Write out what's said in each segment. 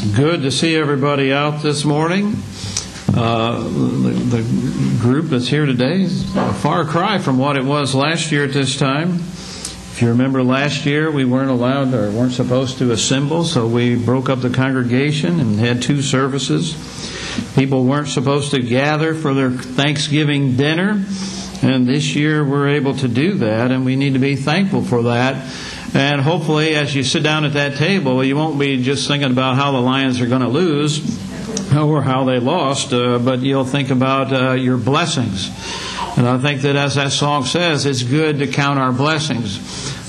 good to see everybody out this morning. Uh, the, the group that's here today is a far cry from what it was last year at this time. If you remember last year, we weren't allowed or weren't supposed to assemble, so we broke up the congregation and had two services. People weren't supposed to gather for their Thanksgiving dinner, and this year we're able to do that, and we need to be thankful for that. And hopefully, as you sit down at that table, you won't be just thinking about how the Lions are going to lose or how they lost, uh, but you'll think about uh, your blessings. And I think that as that song says, it's good to count our blessings.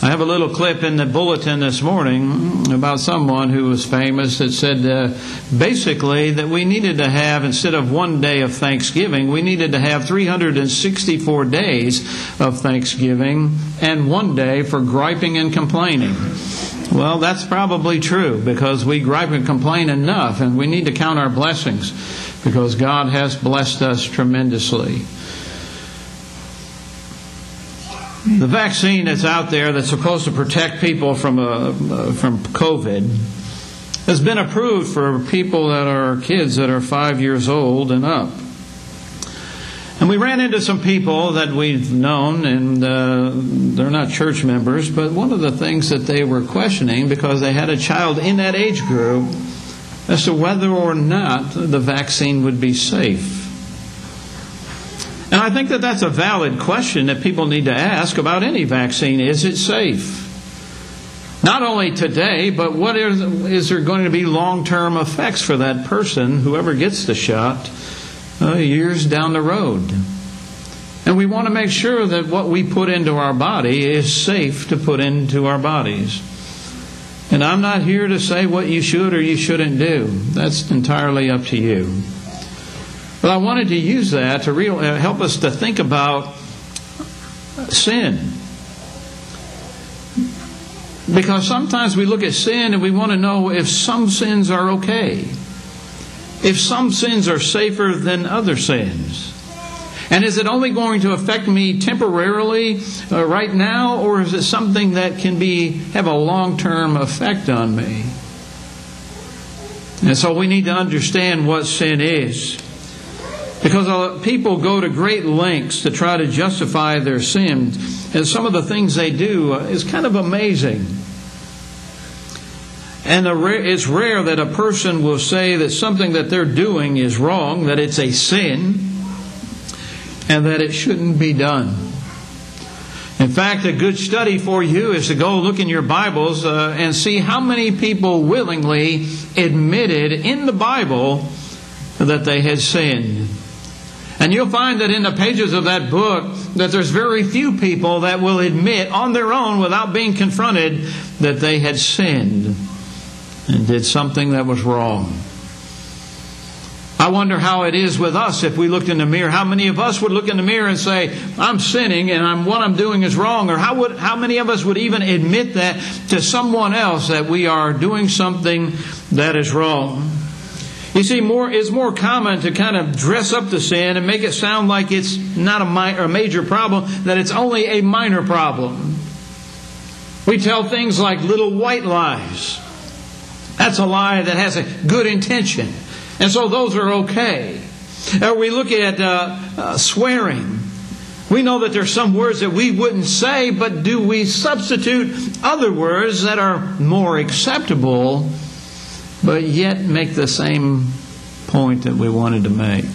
I have a little clip in the bulletin this morning about someone who was famous that said uh, basically that we needed to have, instead of one day of Thanksgiving, we needed to have 364 days of Thanksgiving and one day for griping and complaining. Well, that's probably true because we gripe and complain enough, and we need to count our blessings because God has blessed us tremendously. The vaccine that's out there that's supposed to protect people from uh, from COVID has been approved for people that are kids that are five years old and up. And we ran into some people that we've known, and uh, they're not church members, but one of the things that they were questioning because they had a child in that age group as to whether or not the vaccine would be safe. I think that that's a valid question that people need to ask about any vaccine. Is it safe? Not only today, but what is, is there going to be long term effects for that person, whoever gets the shot, uh, years down the road? And we want to make sure that what we put into our body is safe to put into our bodies. And I'm not here to say what you should or you shouldn't do. That's entirely up to you. But I wanted to use that to real, uh, help us to think about sin. Because sometimes we look at sin and we want to know if some sins are okay, if some sins are safer than other sins. And is it only going to affect me temporarily uh, right now, or is it something that can be have a long term effect on me? And so we need to understand what sin is. Because people go to great lengths to try to justify their sins, and some of the things they do uh, is kind of amazing. And it's rare that a person will say that something that they're doing is wrong, that it's a sin, and that it shouldn't be done. In fact, a good study for you is to go look in your Bibles uh, and see how many people willingly admitted in the Bible that they had sinned. And you'll find that in the pages of that book that there's very few people that will admit on their own without being confronted that they had sinned and did something that was wrong. I wonder how it is with us if we looked in the mirror. How many of us would look in the mirror and say, I'm sinning and I'm, what I'm doing is wrong? Or how, would, how many of us would even admit that to someone else that we are doing something that is wrong? You see, more it's more common to kind of dress up the sin and make it sound like it's not a, a major problem, that it's only a minor problem. We tell things like little white lies. That's a lie that has a good intention. And so those are okay. Or we look at uh, uh, swearing. We know that there's some words that we wouldn't say, but do we substitute other words that are more acceptable, but yet make the same point that we wanted to make?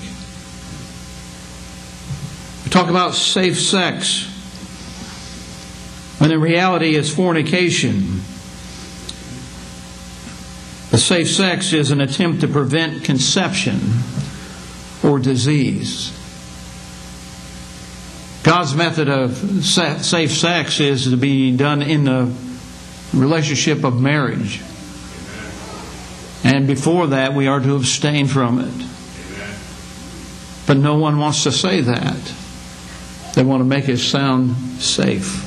We talk about safe sex, when in reality it's fornication. The safe sex is an attempt to prevent conception or disease. God's method of safe sex is to be done in the relationship of marriage. And before that, we are to abstain from it. But no one wants to say that. They want to make it sound safe.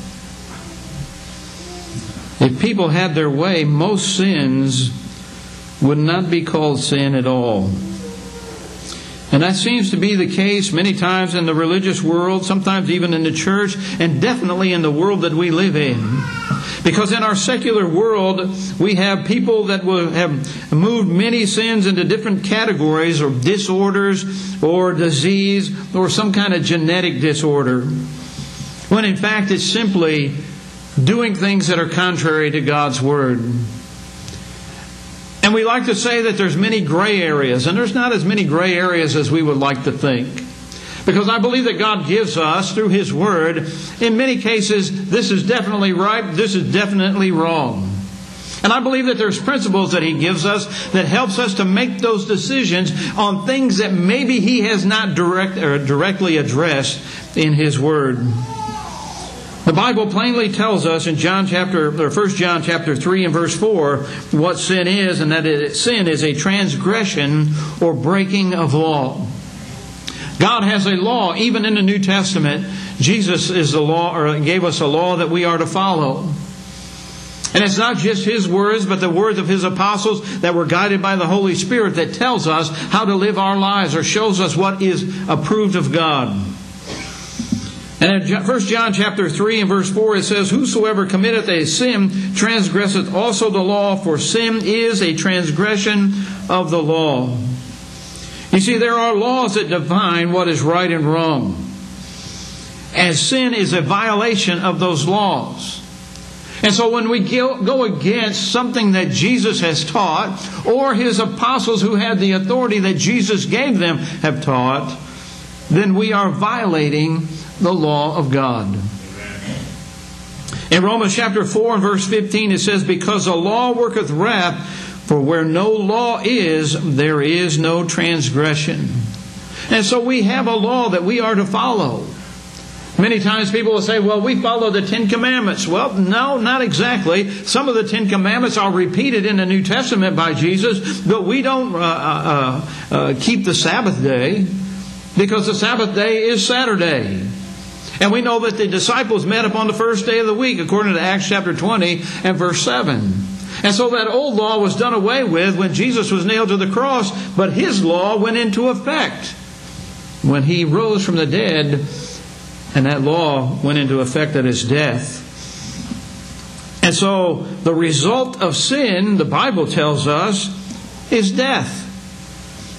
If people had their way, most sins would not be called sin at all. And that seems to be the case many times in the religious world, sometimes even in the church, and definitely in the world that we live in. Because in our secular world, we have people that will have moved many sins into different categories or disorders or disease or some kind of genetic disorder. When in fact it's simply doing things that are contrary to God's Word. And we like to say that there's many gray areas, and there's not as many gray areas as we would like to think. Because I believe that God gives us, through His Word, in many cases, this is definitely right, this is definitely wrong. And I believe that there's principles that He gives us that helps us to make those decisions on things that maybe He has not direct, or directly addressed in His Word. The Bible plainly tells us in John chapter or 1 John chapter 3 and verse 4 what sin is and that it, sin is a transgression or breaking of law. God has a law, even in the New Testament. Jesus is the law, or gave us a law that we are to follow. And it's not just His words, but the words of His apostles that were guided by the Holy Spirit that tells us how to live our lives or shows us what is approved of God. And in 1 John chapter 3 and verse 4 it says, Whosoever committeth a sin transgresseth also the law, for sin is a transgression of the law. You see, there are laws that define what is right and wrong. And sin is a violation of those laws. And so when we go against something that Jesus has taught, or his apostles who had the authority that Jesus gave them have taught, then we are violating the law of God. In Romans chapter 4 and verse 15 it says, Because the law worketh wrath, for where no law is, there is no transgression. And so we have a law that we are to follow. Many times people will say, well, we follow the Ten Commandments. Well, no, not exactly. Some of the Ten Commandments are repeated in the New Testament by Jesus, but we don't uh, uh, uh, keep the Sabbath day because the Sabbath day is Saturday. And we know that the disciples met upon the first day of the week, according to Acts chapter 20 and verse 7. And so that old law was done away with when Jesus was nailed to the cross, but his law went into effect when he rose from the dead, and that law went into effect at his death. And so the result of sin, the Bible tells us, is death.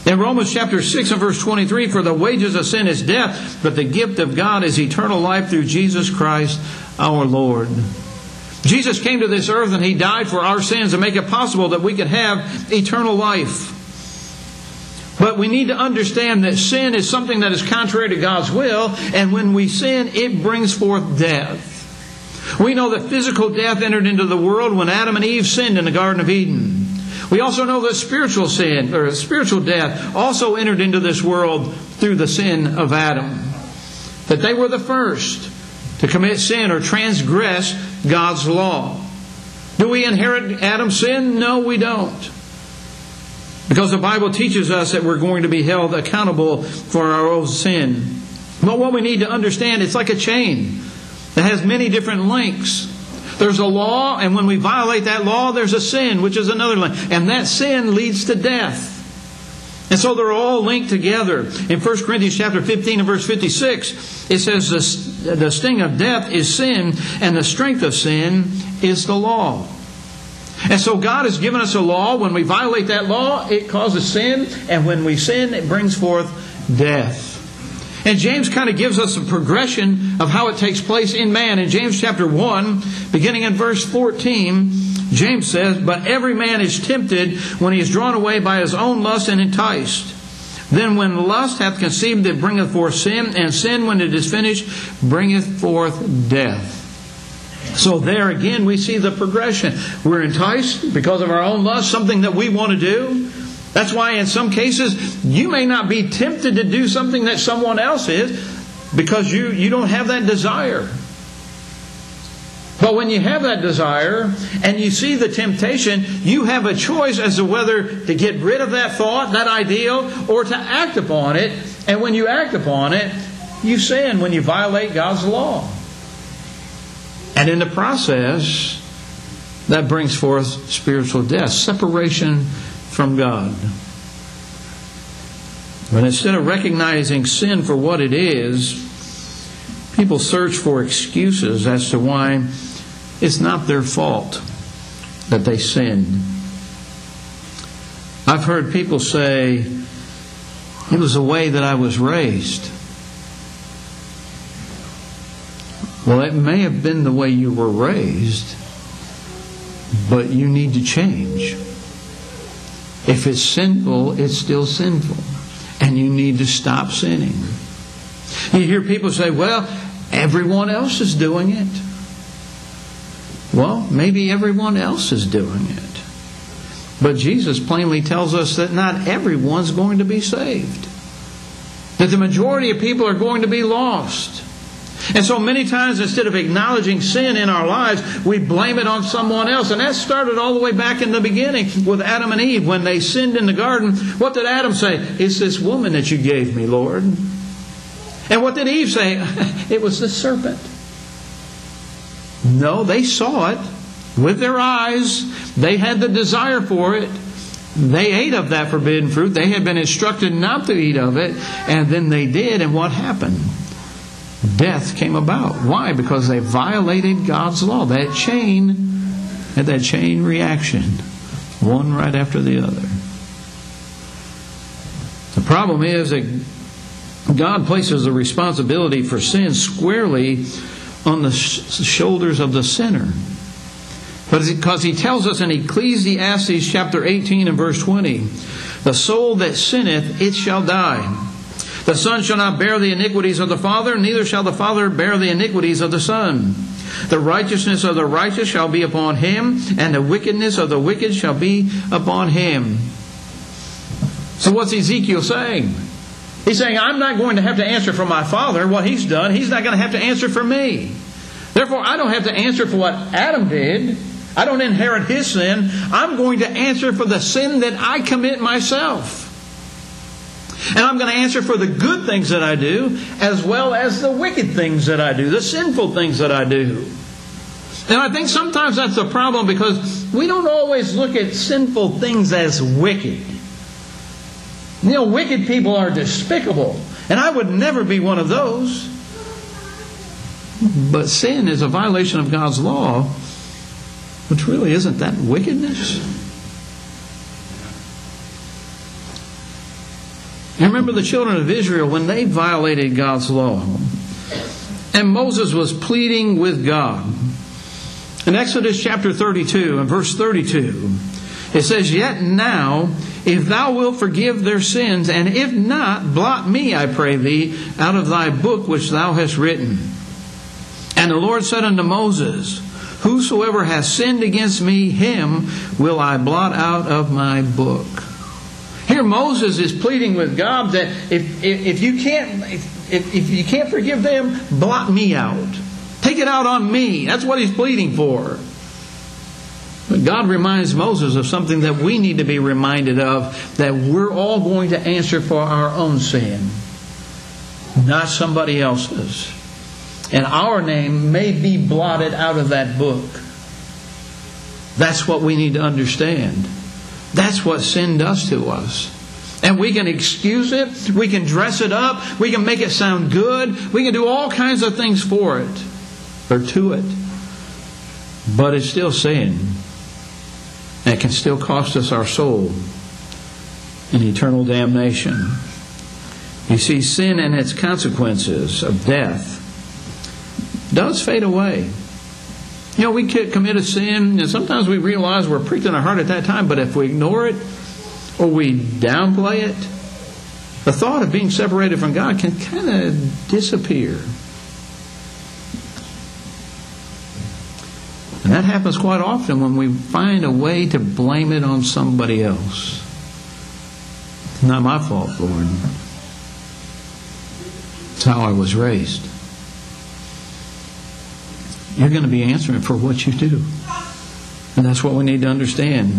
In Romans chapter 6 and verse 23, for the wages of sin is death, but the gift of God is eternal life through Jesus Christ our Lord. Jesus came to this earth and He died for our sins to make it possible that we could have eternal life. But we need to understand that sin is something that is contrary to God's will, and when we sin, it brings forth death. We know that physical death entered into the world when Adam and Eve sinned in the Garden of Eden. We also know that spiritual sin, or spiritual death, also entered into this world through the sin of Adam. That they were the first to commit sin or transgress God's law. Do we inherit Adam's sin? No, we don't. Because the Bible teaches us that we're going to be held accountable for our own sin. But what we need to understand, it's like a chain that has many different links. There's a law, and when we violate that law, there's a sin, which is another link. And that sin leads to death. And so they're all linked together. In 1 Corinthians chapter 15 and verse 56, it says the sting of death is sin, and the strength of sin is the law. And so God has given us a law. When we violate that law, it causes sin, and when we sin, it brings forth death. And James kind of gives us a progression of how it takes place in man. In James chapter 1, beginning in verse 14, James says, But every man is tempted when he is drawn away by his own lust and enticed. Then when lust hath conceived, it bringeth forth sin, and sin, when it is finished, bringeth forth death. So there again, we see the progression. We're enticed because of our own lust, something that we want to do. That's why in some cases, you may not be tempted to do something that someone else is because you, you don't have that desire. But when you have that desire and you see the temptation, you have a choice as to whether to get rid of that thought, that ideal, or to act upon it. And when you act upon it, you sin when you violate God's law. And in the process, that brings forth spiritual death, separation from God. But instead of recognizing sin for what it is, people search for excuses as to why It's not their fault that they sinned. I've heard people say, it was the way that I was raised. Well, it may have been the way you were raised, but you need to change. If it's sinful, it's still sinful. And you need to stop sinning. You hear people say, well, everyone else is doing it. Well, maybe everyone else is doing it. But Jesus plainly tells us that not everyone's going to be saved. That the majority of people are going to be lost. And so many times, instead of acknowledging sin in our lives, we blame it on someone else. And that started all the way back in the beginning with Adam and Eve. When they sinned in the garden, what did Adam say? It's this woman that you gave me, Lord. And what did Eve say? It was the serpent. No, they saw it with their eyes. They had the desire for it. They ate of that forbidden fruit. They had been instructed not to eat of it. And then they did. And what happened? Death came about. Why? Because they violated God's law. That chain had that chain reaction, one right after the other. The problem is that God places the responsibility for sin squarely on the shoulders of the sinner. But because he tells us in Ecclesiastes chapter 18 and verse 20, the soul that sinneth, it shall die. The son shall not bear the iniquities of the father, neither shall the father bear the iniquities of the son. The righteousness of the righteous shall be upon him, and the wickedness of the wicked shall be upon him. So what's Ezekiel saying? He's saying, I'm not going to have to answer for my father what he's done. He's not going to have to answer for me. Therefore, I don't have to answer for what Adam did. I don't inherit his sin. I'm going to answer for the sin that I commit myself. And I'm going to answer for the good things that I do as well as the wicked things that I do, the sinful things that I do. And I think sometimes that's a problem because we don't always look at sinful things as wicked. You know, wicked people are despicable, and I would never be one of those. But sin is a violation of God's law, which really isn't that wickedness. You remember the children of Israel when they violated God's law. And Moses was pleading with God. In Exodus chapter 32 and verse 32, it says, Yet now if thou wilt forgive their sins, and if not, blot me, I pray thee, out of thy book which thou hast written. And the Lord said unto Moses, Whosoever has sinned against me, him will I blot out of my book. Here Moses is pleading with God that if, if, if you can't if, if you can't forgive them, blot me out. Take it out on me. That's what he's pleading for. God reminds Moses of something that we need to be reminded of that we're all going to answer for our own sin, not somebody else's. And our name may be blotted out of that book. That's what we need to understand. That's what sin does to us. And we can excuse it, we can dress it up, we can make it sound good, we can do all kinds of things for it or to it. But it's still sin. And it can still cost us our soul in eternal damnation. You see, sin and its consequences of death does fade away. You know, we commit a sin, and sometimes we realize we're pricked in our heart at that time, but if we ignore it or we downplay it, the thought of being separated from God can kind of disappear. And that happens quite often when we find a way to blame it on somebody else. It's not my fault, Lord. It's how I was raised. You're going to be answering for what you do. And that's what we need to understand.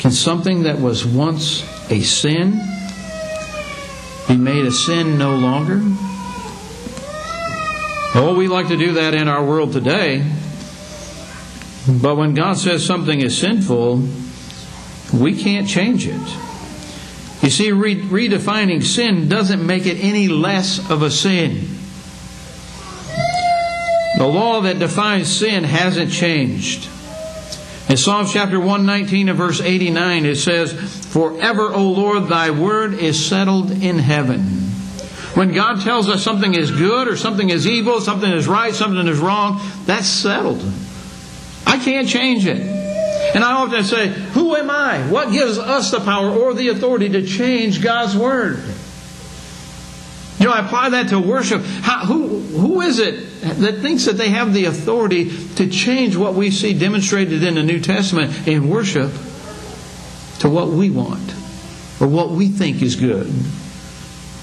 Can something that was once a sin be made a sin no longer? Oh, we like to do that in our world today. But when God says something is sinful, we can't change it. You see, re- redefining sin doesn't make it any less of a sin. The law that defines sin hasn't changed. In Psalms chapter 119 and verse 89, it says, Forever, O Lord, thy word is settled in heaven. When God tells us something is good or something is evil, something is right, something is wrong, that's settled. I can't change it. And I often say, Who am I? What gives us the power or the authority to change God's word? You know, I apply that to worship. How, who, who is it that thinks that they have the authority to change what we see demonstrated in the New Testament in worship to what we want or what we think is good?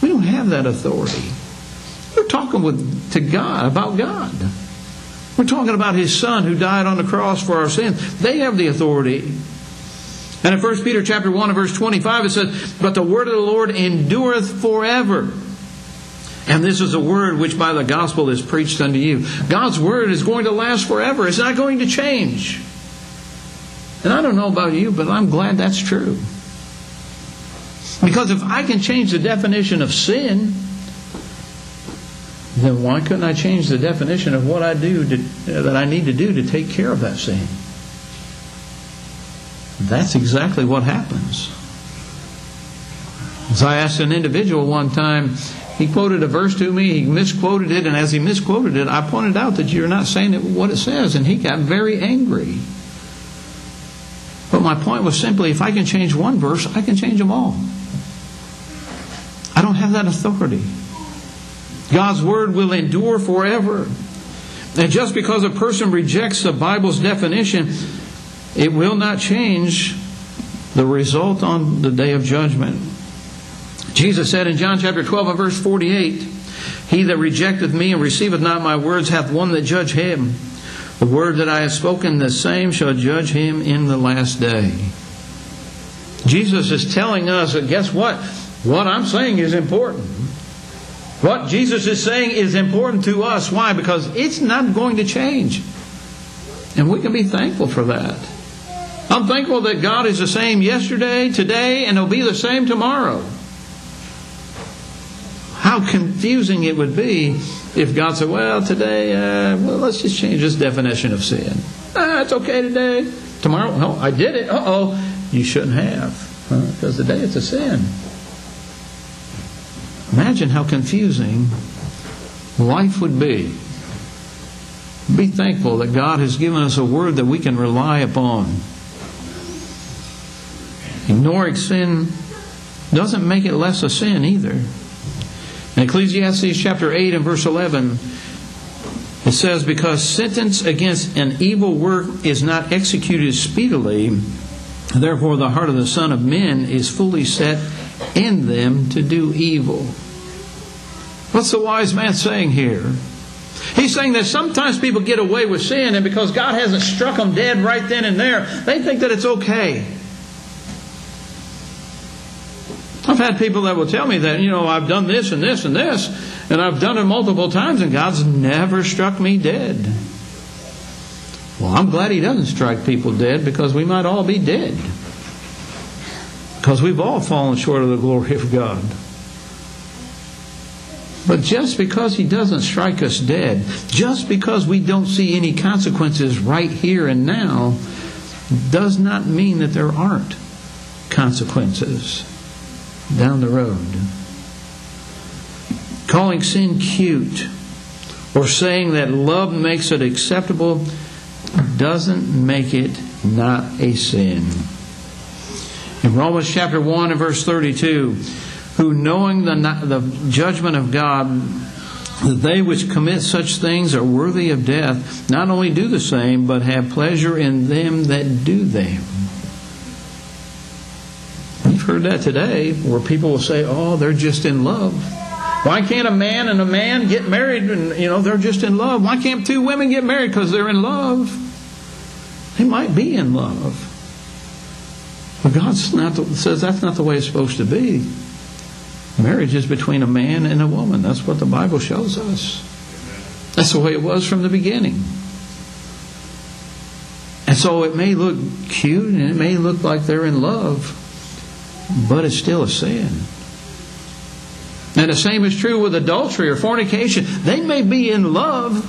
We don't have that authority. We're talking with, to God about God. We're talking about His Son who died on the cross for our sins. They have the authority. And in 1 Peter chapter 1 and verse 25 it says, But the word of the Lord endureth forever. And this is a word which by the gospel is preached unto you. God's word is going to last forever. It's not going to change. And I don't know about you, but I'm glad that's true. Because if I can change the definition of sin, then why couldn't I change the definition of what I do to, that I need to do to take care of that sin? That's exactly what happens. As I asked an individual one time, he quoted a verse to me, he misquoted it, and as he misquoted it, I pointed out that you're not saying what it says, and he got very angry. But my point was simply if I can change one verse, I can change them all. I don't have that authority. God's word will endure forever. And just because a person rejects the Bible's definition, it will not change the result on the day of judgment. Jesus said in John chapter 12 and verse 48, He that rejecteth me and receiveth not my words hath one that judge him. The word that I have spoken, the same shall judge him in the last day. Jesus is telling us that guess what? What I'm saying is important. What Jesus is saying is important to us. Why? Because it's not going to change. And we can be thankful for that. I'm thankful that God is the same yesterday, today, and He'll be the same tomorrow how confusing it would be if God said, well, today, uh, well, let's just change this definition of sin. Ah, it's okay today. Tomorrow, no, I did it. Uh oh. You shouldn't have, because today it's a sin. Imagine how confusing life would be. Be thankful that God has given us a word that we can rely upon. Ignoring sin doesn't make it less a sin either. In Ecclesiastes chapter 8 and verse 11, it says, Because sentence against an evil work is not executed speedily, therefore the heart of the Son of Men is fully set in them to do evil. What's the wise man saying here? He's saying that sometimes people get away with sin, and because God hasn't struck them dead right then and there, they think that it's okay. I've had people that will tell me that, you know, I've done this and this and this, and I've done it multiple times, and God's never struck me dead. Well, I'm glad He doesn't strike people dead because we might all be dead. Because we've all fallen short of the glory of God. But just because He doesn't strike us dead, just because we don't see any consequences right here and now, does not mean that there aren't consequences down the road. Calling sin cute or saying that love makes it acceptable doesn't make it not a sin. In Romans chapter 1 and verse 32, who knowing the, the judgment of God, that they which commit such things are worthy of death, not only do the same, but have pleasure in them that do them. You've heard that today where people will say, oh, they're just in love. Why can't a man and a man get married and, you know, they're just in love? Why can't two women get married? Because they're in love. They might be in love. But God says that's not the way it's supposed to be. Marriage is between a man and a woman. That's what the Bible shows us. That's the way it was from the beginning. And so it may look cute and it may look like they're in love, but it's still a sin. And the same is true with adultery or fornication. They may be in love,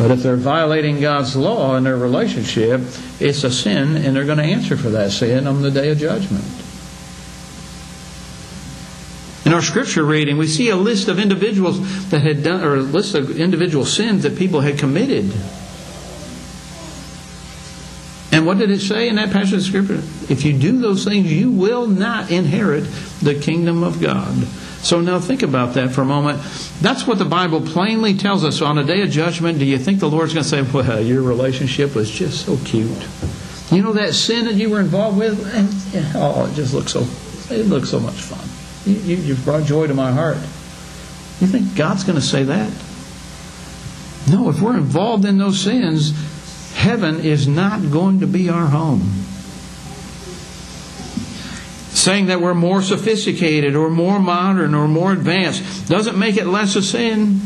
But if they're violating God's law in their relationship, it's a sin, and they're going to answer for that sin on the day of judgment. In our scripture reading, we see a list of individuals that had done, or a list of individual sins that people had committed. And what did it say in that passage of scripture? If you do those things, you will not inherit the kingdom of God. So now think about that for a moment. That's what the Bible plainly tells us. On a day of judgment, do you think the Lord's going to say, well, your relationship was just so cute? You know that sin that you were involved with? Oh, it just looks so, it looks so much fun. You, you, you've brought joy to my heart. You think God's going to say that? No, if we're involved in those sins, heaven is not going to be our home saying that we're more sophisticated or more modern or more advanced doesn't make it less a sin.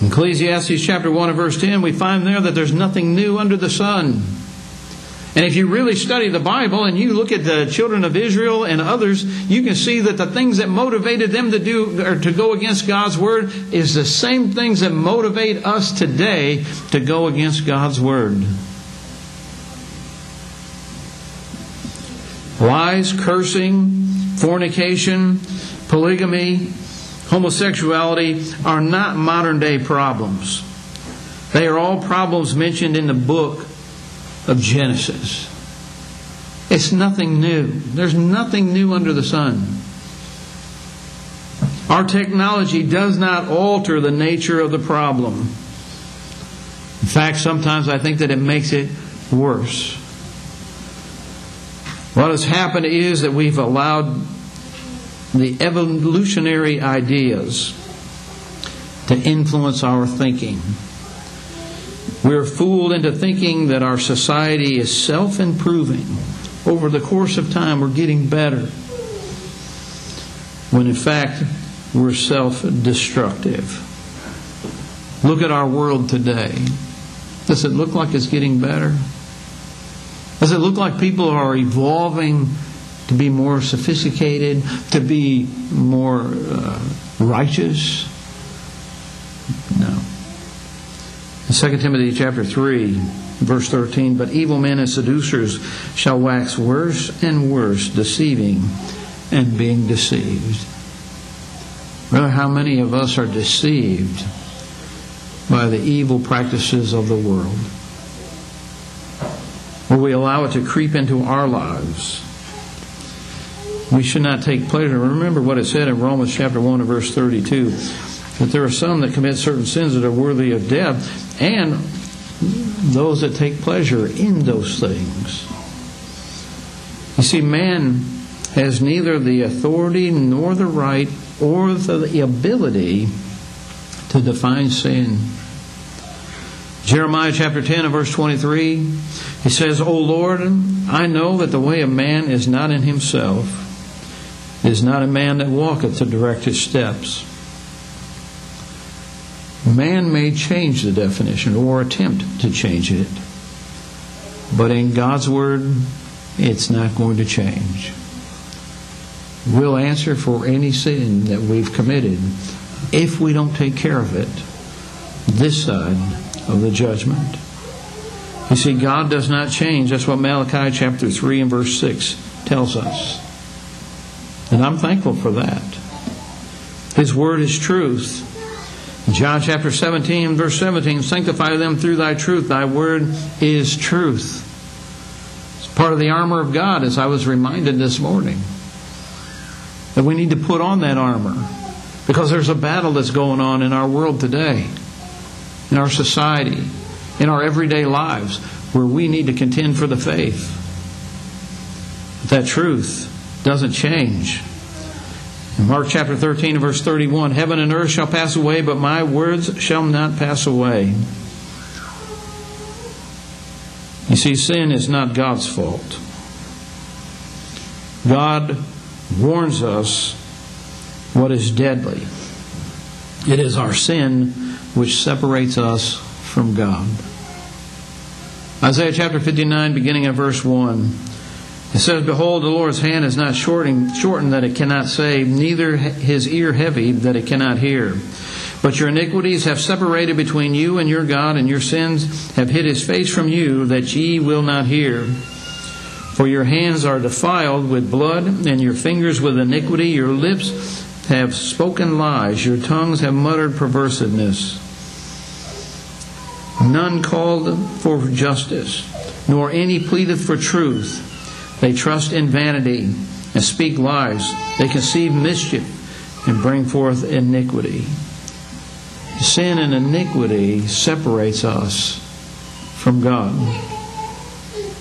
In Ecclesiastes chapter 1 and verse 10, we find there that there's nothing new under the sun. And if you really study the Bible and you look at the children of Israel and others, you can see that the things that motivated them to do or to go against God's word is the same things that motivate us today to go against God's word. Lies, cursing, fornication, polygamy, homosexuality are not modern day problems. They are all problems mentioned in the book of Genesis. It's nothing new. There's nothing new under the sun. Our technology does not alter the nature of the problem. In fact, sometimes I think that it makes it worse. What has happened is that we've allowed the evolutionary ideas to influence our thinking. We're fooled into thinking that our society is self improving. Over the course of time, we're getting better. When in fact, we're self destructive. Look at our world today. Does it look like it's getting better? Does it look like people are evolving to be more sophisticated, to be more uh, righteous? No. 2 Timothy chapter 3, verse 13, but evil men and seducers shall wax worse and worse, deceiving and being deceived. Brother, how many of us are deceived by the evil practices of the world? Will we allow it to creep into our lives? We should not take pleasure. Remember what it said in Romans chapter 1 and verse 32 that there are some that commit certain sins that are worthy of death, and those that take pleasure in those things. You see, man has neither the authority nor the right or the ability to define sin. Jeremiah chapter 10 and verse 23, he says, O Lord, I know that the way of man is not in himself, it is not a man that walketh to direct his steps. Man may change the definition or attempt to change it, but in God's Word, it's not going to change. We'll answer for any sin that we've committed if we don't take care of it this side of the judgment. You see, God does not change. That's what Malachi chapter 3 and verse 6 tells us. And I'm thankful for that. His word is truth. John chapter 17, verse 17 Sanctify them through thy truth. Thy word is truth. It's part of the armor of God, as I was reminded this morning. That we need to put on that armor. Because there's a battle that's going on in our world today, in our society, in our everyday lives, where we need to contend for the faith. But that truth doesn't change. In Mark chapter 13 verse 31, heaven and earth shall pass away, but my words shall not pass away. You see, sin is not God's fault. God warns us what is deadly. It is our sin which separates us from God. Isaiah chapter 59, beginning at verse 1. It says, Behold, the Lord's hand is not shortened, that it cannot save, neither his ear heavy that it cannot hear. But your iniquities have separated between you and your God, and your sins have hid his face from you, that ye will not hear. For your hands are defiled with blood, and your fingers with iniquity. Your lips have spoken lies, your tongues have muttered perverseness. None called for justice, nor any pleadeth for truth. They trust in vanity and speak lies. They conceive mischief and bring forth iniquity. Sin and iniquity separates us from God.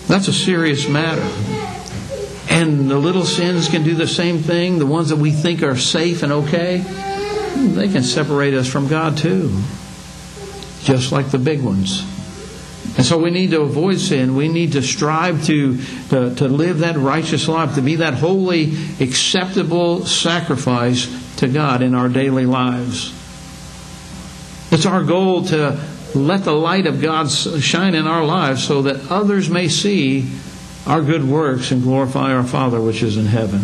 That's a serious matter. And the little sins can do the same thing. The ones that we think are safe and okay, they can separate us from God too. Just like the big ones. And so we need to avoid sin. We need to strive to, to, to live that righteous life, to be that holy, acceptable sacrifice to God in our daily lives. It's our goal to let the light of God shine in our lives so that others may see our good works and glorify our Father which is in heaven.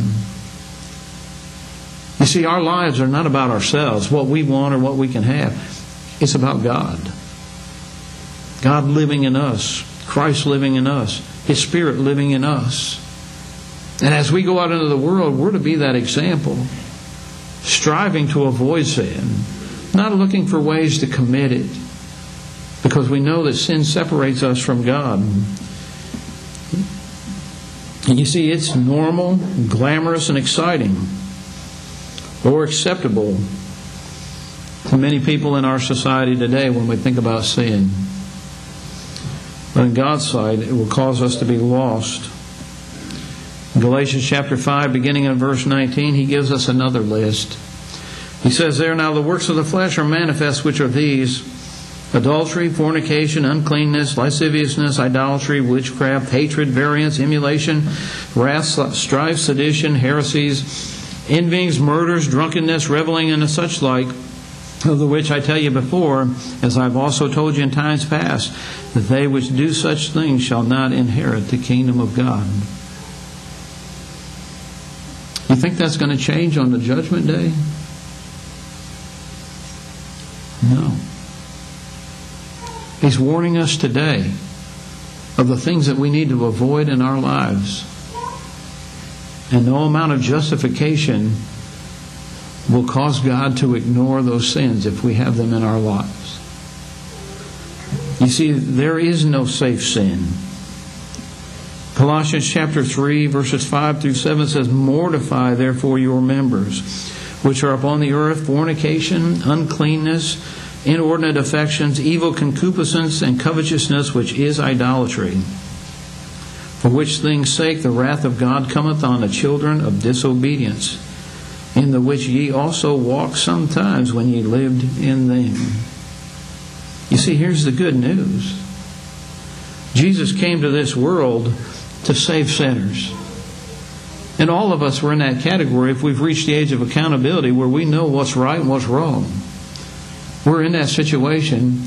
You see, our lives are not about ourselves, what we want or what we can have. It's about God. God living in us, Christ living in us, His Spirit living in us. And as we go out into the world, we're to be that example, striving to avoid sin, not looking for ways to commit it, because we know that sin separates us from God. And you see, it's normal, glamorous, and exciting, or acceptable to many people in our society today when we think about sin. But in God's sight, it will cause us to be lost. In Galatians chapter 5, beginning in verse 19, he gives us another list. He says there, Now the works of the flesh are manifest, which are these adultery, fornication, uncleanness, lasciviousness, idolatry, witchcraft, hatred, variance, emulation, wrath, strife, sedition, heresies, envyings, murders, drunkenness, reveling, and such like of the which I tell you before, as I've also told you in times past, that they which do such things shall not inherit the kingdom of God. You think that's going to change on the judgment day? No. He's warning us today of the things that we need to avoid in our lives. And no amount of justification will cause God to ignore those sins if we have them in our lives. You see, there is no safe sin. Colossians chapter 3, verses 5 through 7 says, Mortify therefore your members, which are upon the earth, fornication, uncleanness, inordinate affections, evil concupiscence, and covetousness, which is idolatry. For which things' sake the wrath of God cometh on the children of disobedience in the which ye also walked sometimes when ye lived in them. You see, here's the good news Jesus came to this world to save sinners. And all of us were in that category if we've reached the age of accountability where we know what's right and what's wrong. We're in that situation.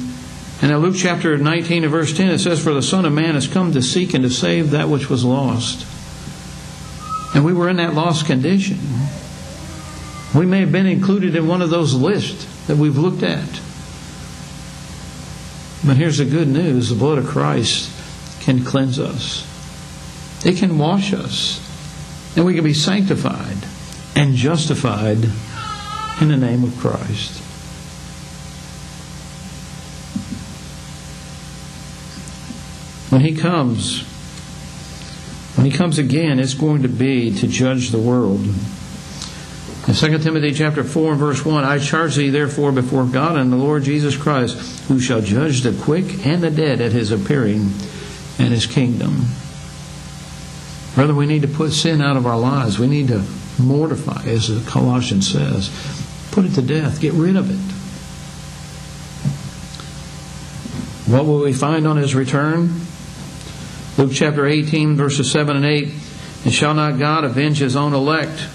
And in Luke chapter 19 and verse 10, it says, For the Son of Man has come to seek and to save that which was lost. And we were in that lost condition. We may have been included in one of those lists that we've looked at. But here's the good news the blood of Christ can cleanse us, it can wash us, and we can be sanctified and justified in the name of Christ. When He comes, when He comes again, it's going to be to judge the world. In 2 Timothy chapter 4 and verse 1, I charge thee therefore before God and the Lord Jesus Christ, who shall judge the quick and the dead at his appearing and his kingdom. Brother, we need to put sin out of our lives. We need to mortify, as the Colossians says. Put it to death. Get rid of it. What will we find on his return? Luke chapter 18, verses 7 and 8. And shall not God avenge his own elect?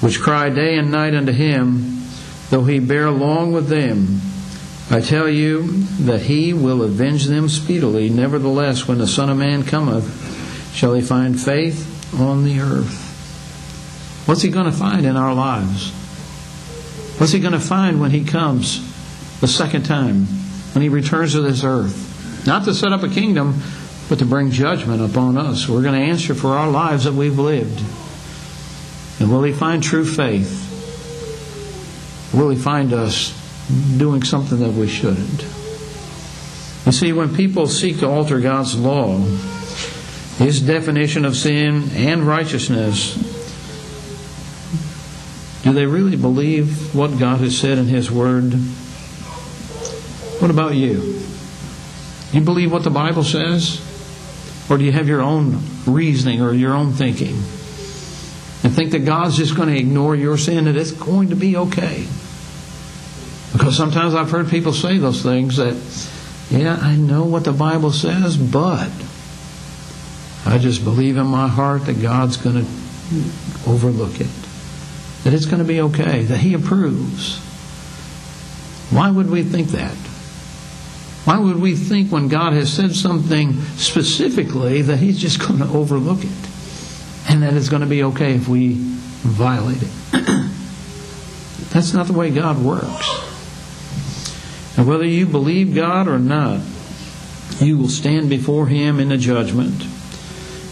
Which cry day and night unto him, though he bear long with them. I tell you that he will avenge them speedily. Nevertheless, when the Son of Man cometh, shall he find faith on the earth? What's he going to find in our lives? What's he going to find when he comes the second time, when he returns to this earth? Not to set up a kingdom, but to bring judgment upon us. We're going to answer for our lives that we've lived. And will he find true faith? Will he find us doing something that we shouldn't? You see, when people seek to alter God's law, his definition of sin and righteousness, do they really believe what God has said in His Word? What about you? You believe what the Bible says? Or do you have your own reasoning or your own thinking? And think that God's just going to ignore your sin and it's going to be okay? Because sometimes I've heard people say those things that, yeah, I know what the Bible says, but I just believe in my heart that God's going to overlook it that it's going to be okay, that He approves. Why would we think that? Why would we think when God has said something specifically that He's just going to overlook it and that it's going to be okay if we violate it? That's not the way God works. And whether you believe God or not, you will stand before Him in the judgment.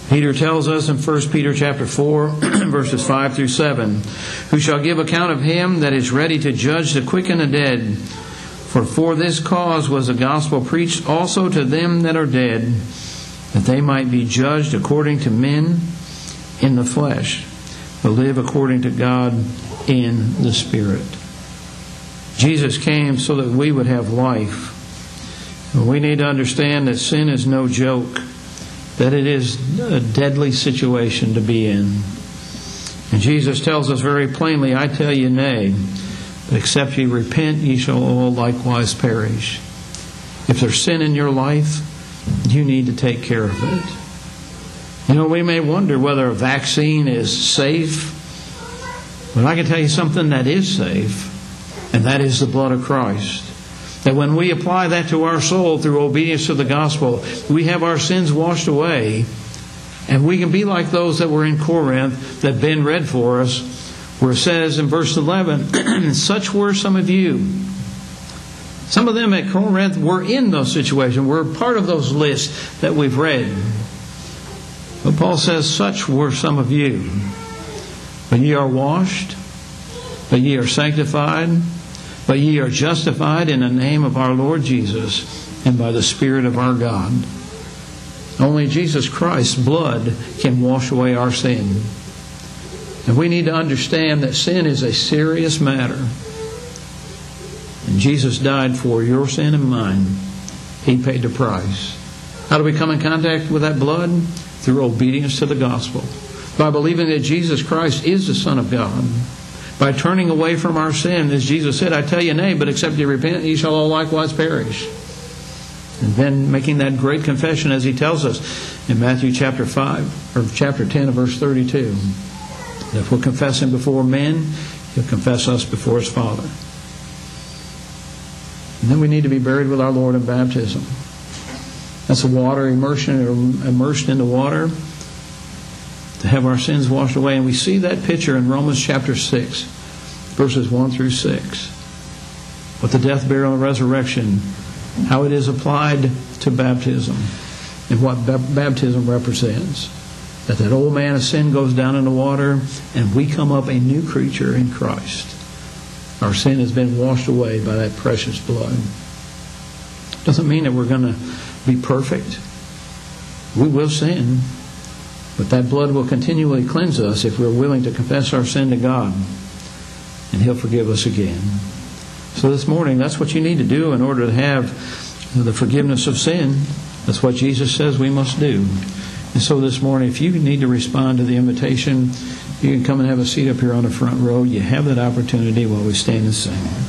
Peter tells us in 1 Peter chapter 4 verses 5 through 7, who shall give account of him that is ready to judge the quick and the dead. For for this cause was the gospel preached also to them that are dead, that they might be judged according to men in the flesh, but live according to God in the Spirit. Jesus came so that we would have life. We need to understand that sin is no joke that it is a deadly situation to be in. And Jesus tells us very plainly, I tell you, nay, but except ye repent, ye shall all likewise perish. If there's sin in your life, you need to take care of it. You know, we may wonder whether a vaccine is safe, but I can tell you something that is safe, and that is the blood of Christ. That when we apply that to our soul through obedience to the gospel, we have our sins washed away, and we can be like those that were in Corinth that Ben read for us, where it says in verse 11, Such were some of you. Some of them at Corinth were in those situations, were part of those lists that we've read. But Paul says, Such were some of you. But ye are washed, but ye are sanctified, but ye are justified in the name of our Lord Jesus and by the Spirit of our God. Only Jesus Christ's blood can wash away our sin. And we need to understand that sin is a serious matter. And Jesus died for your sin and mine. He paid the price. How do we come in contact with that blood? Through obedience to the gospel. By believing that Jesus Christ is the Son of God by turning away from our sin. As Jesus said, I tell you, nay, but except you repent, ye shall all likewise perish. And then making that great confession as he tells us in Matthew chapter 5, or chapter 10 of verse 32. That if we'll confess him before men, he'll confess us before his Father. And then we need to be buried with our Lord in baptism. That's a water immersion, immersed in the water to have our sins washed away. And we see that picture in Romans chapter 6, verses 1 through 6. With the death, burial, and resurrection, how it is applied to baptism, and what baptism represents. That that old man of sin goes down in the water, and we come up a new creature in Christ. Our sin has been washed away by that precious blood. Doesn't mean that we're going to be perfect. We will sin. But that blood will continually cleanse us if we're willing to confess our sin to God, and He'll forgive us again. So this morning, that's what you need to do in order to have the forgiveness of sin. That's what Jesus says we must do. And so this morning, if you need to respond to the invitation, you can come and have a seat up here on the front row. You have that opportunity while we stand and sing.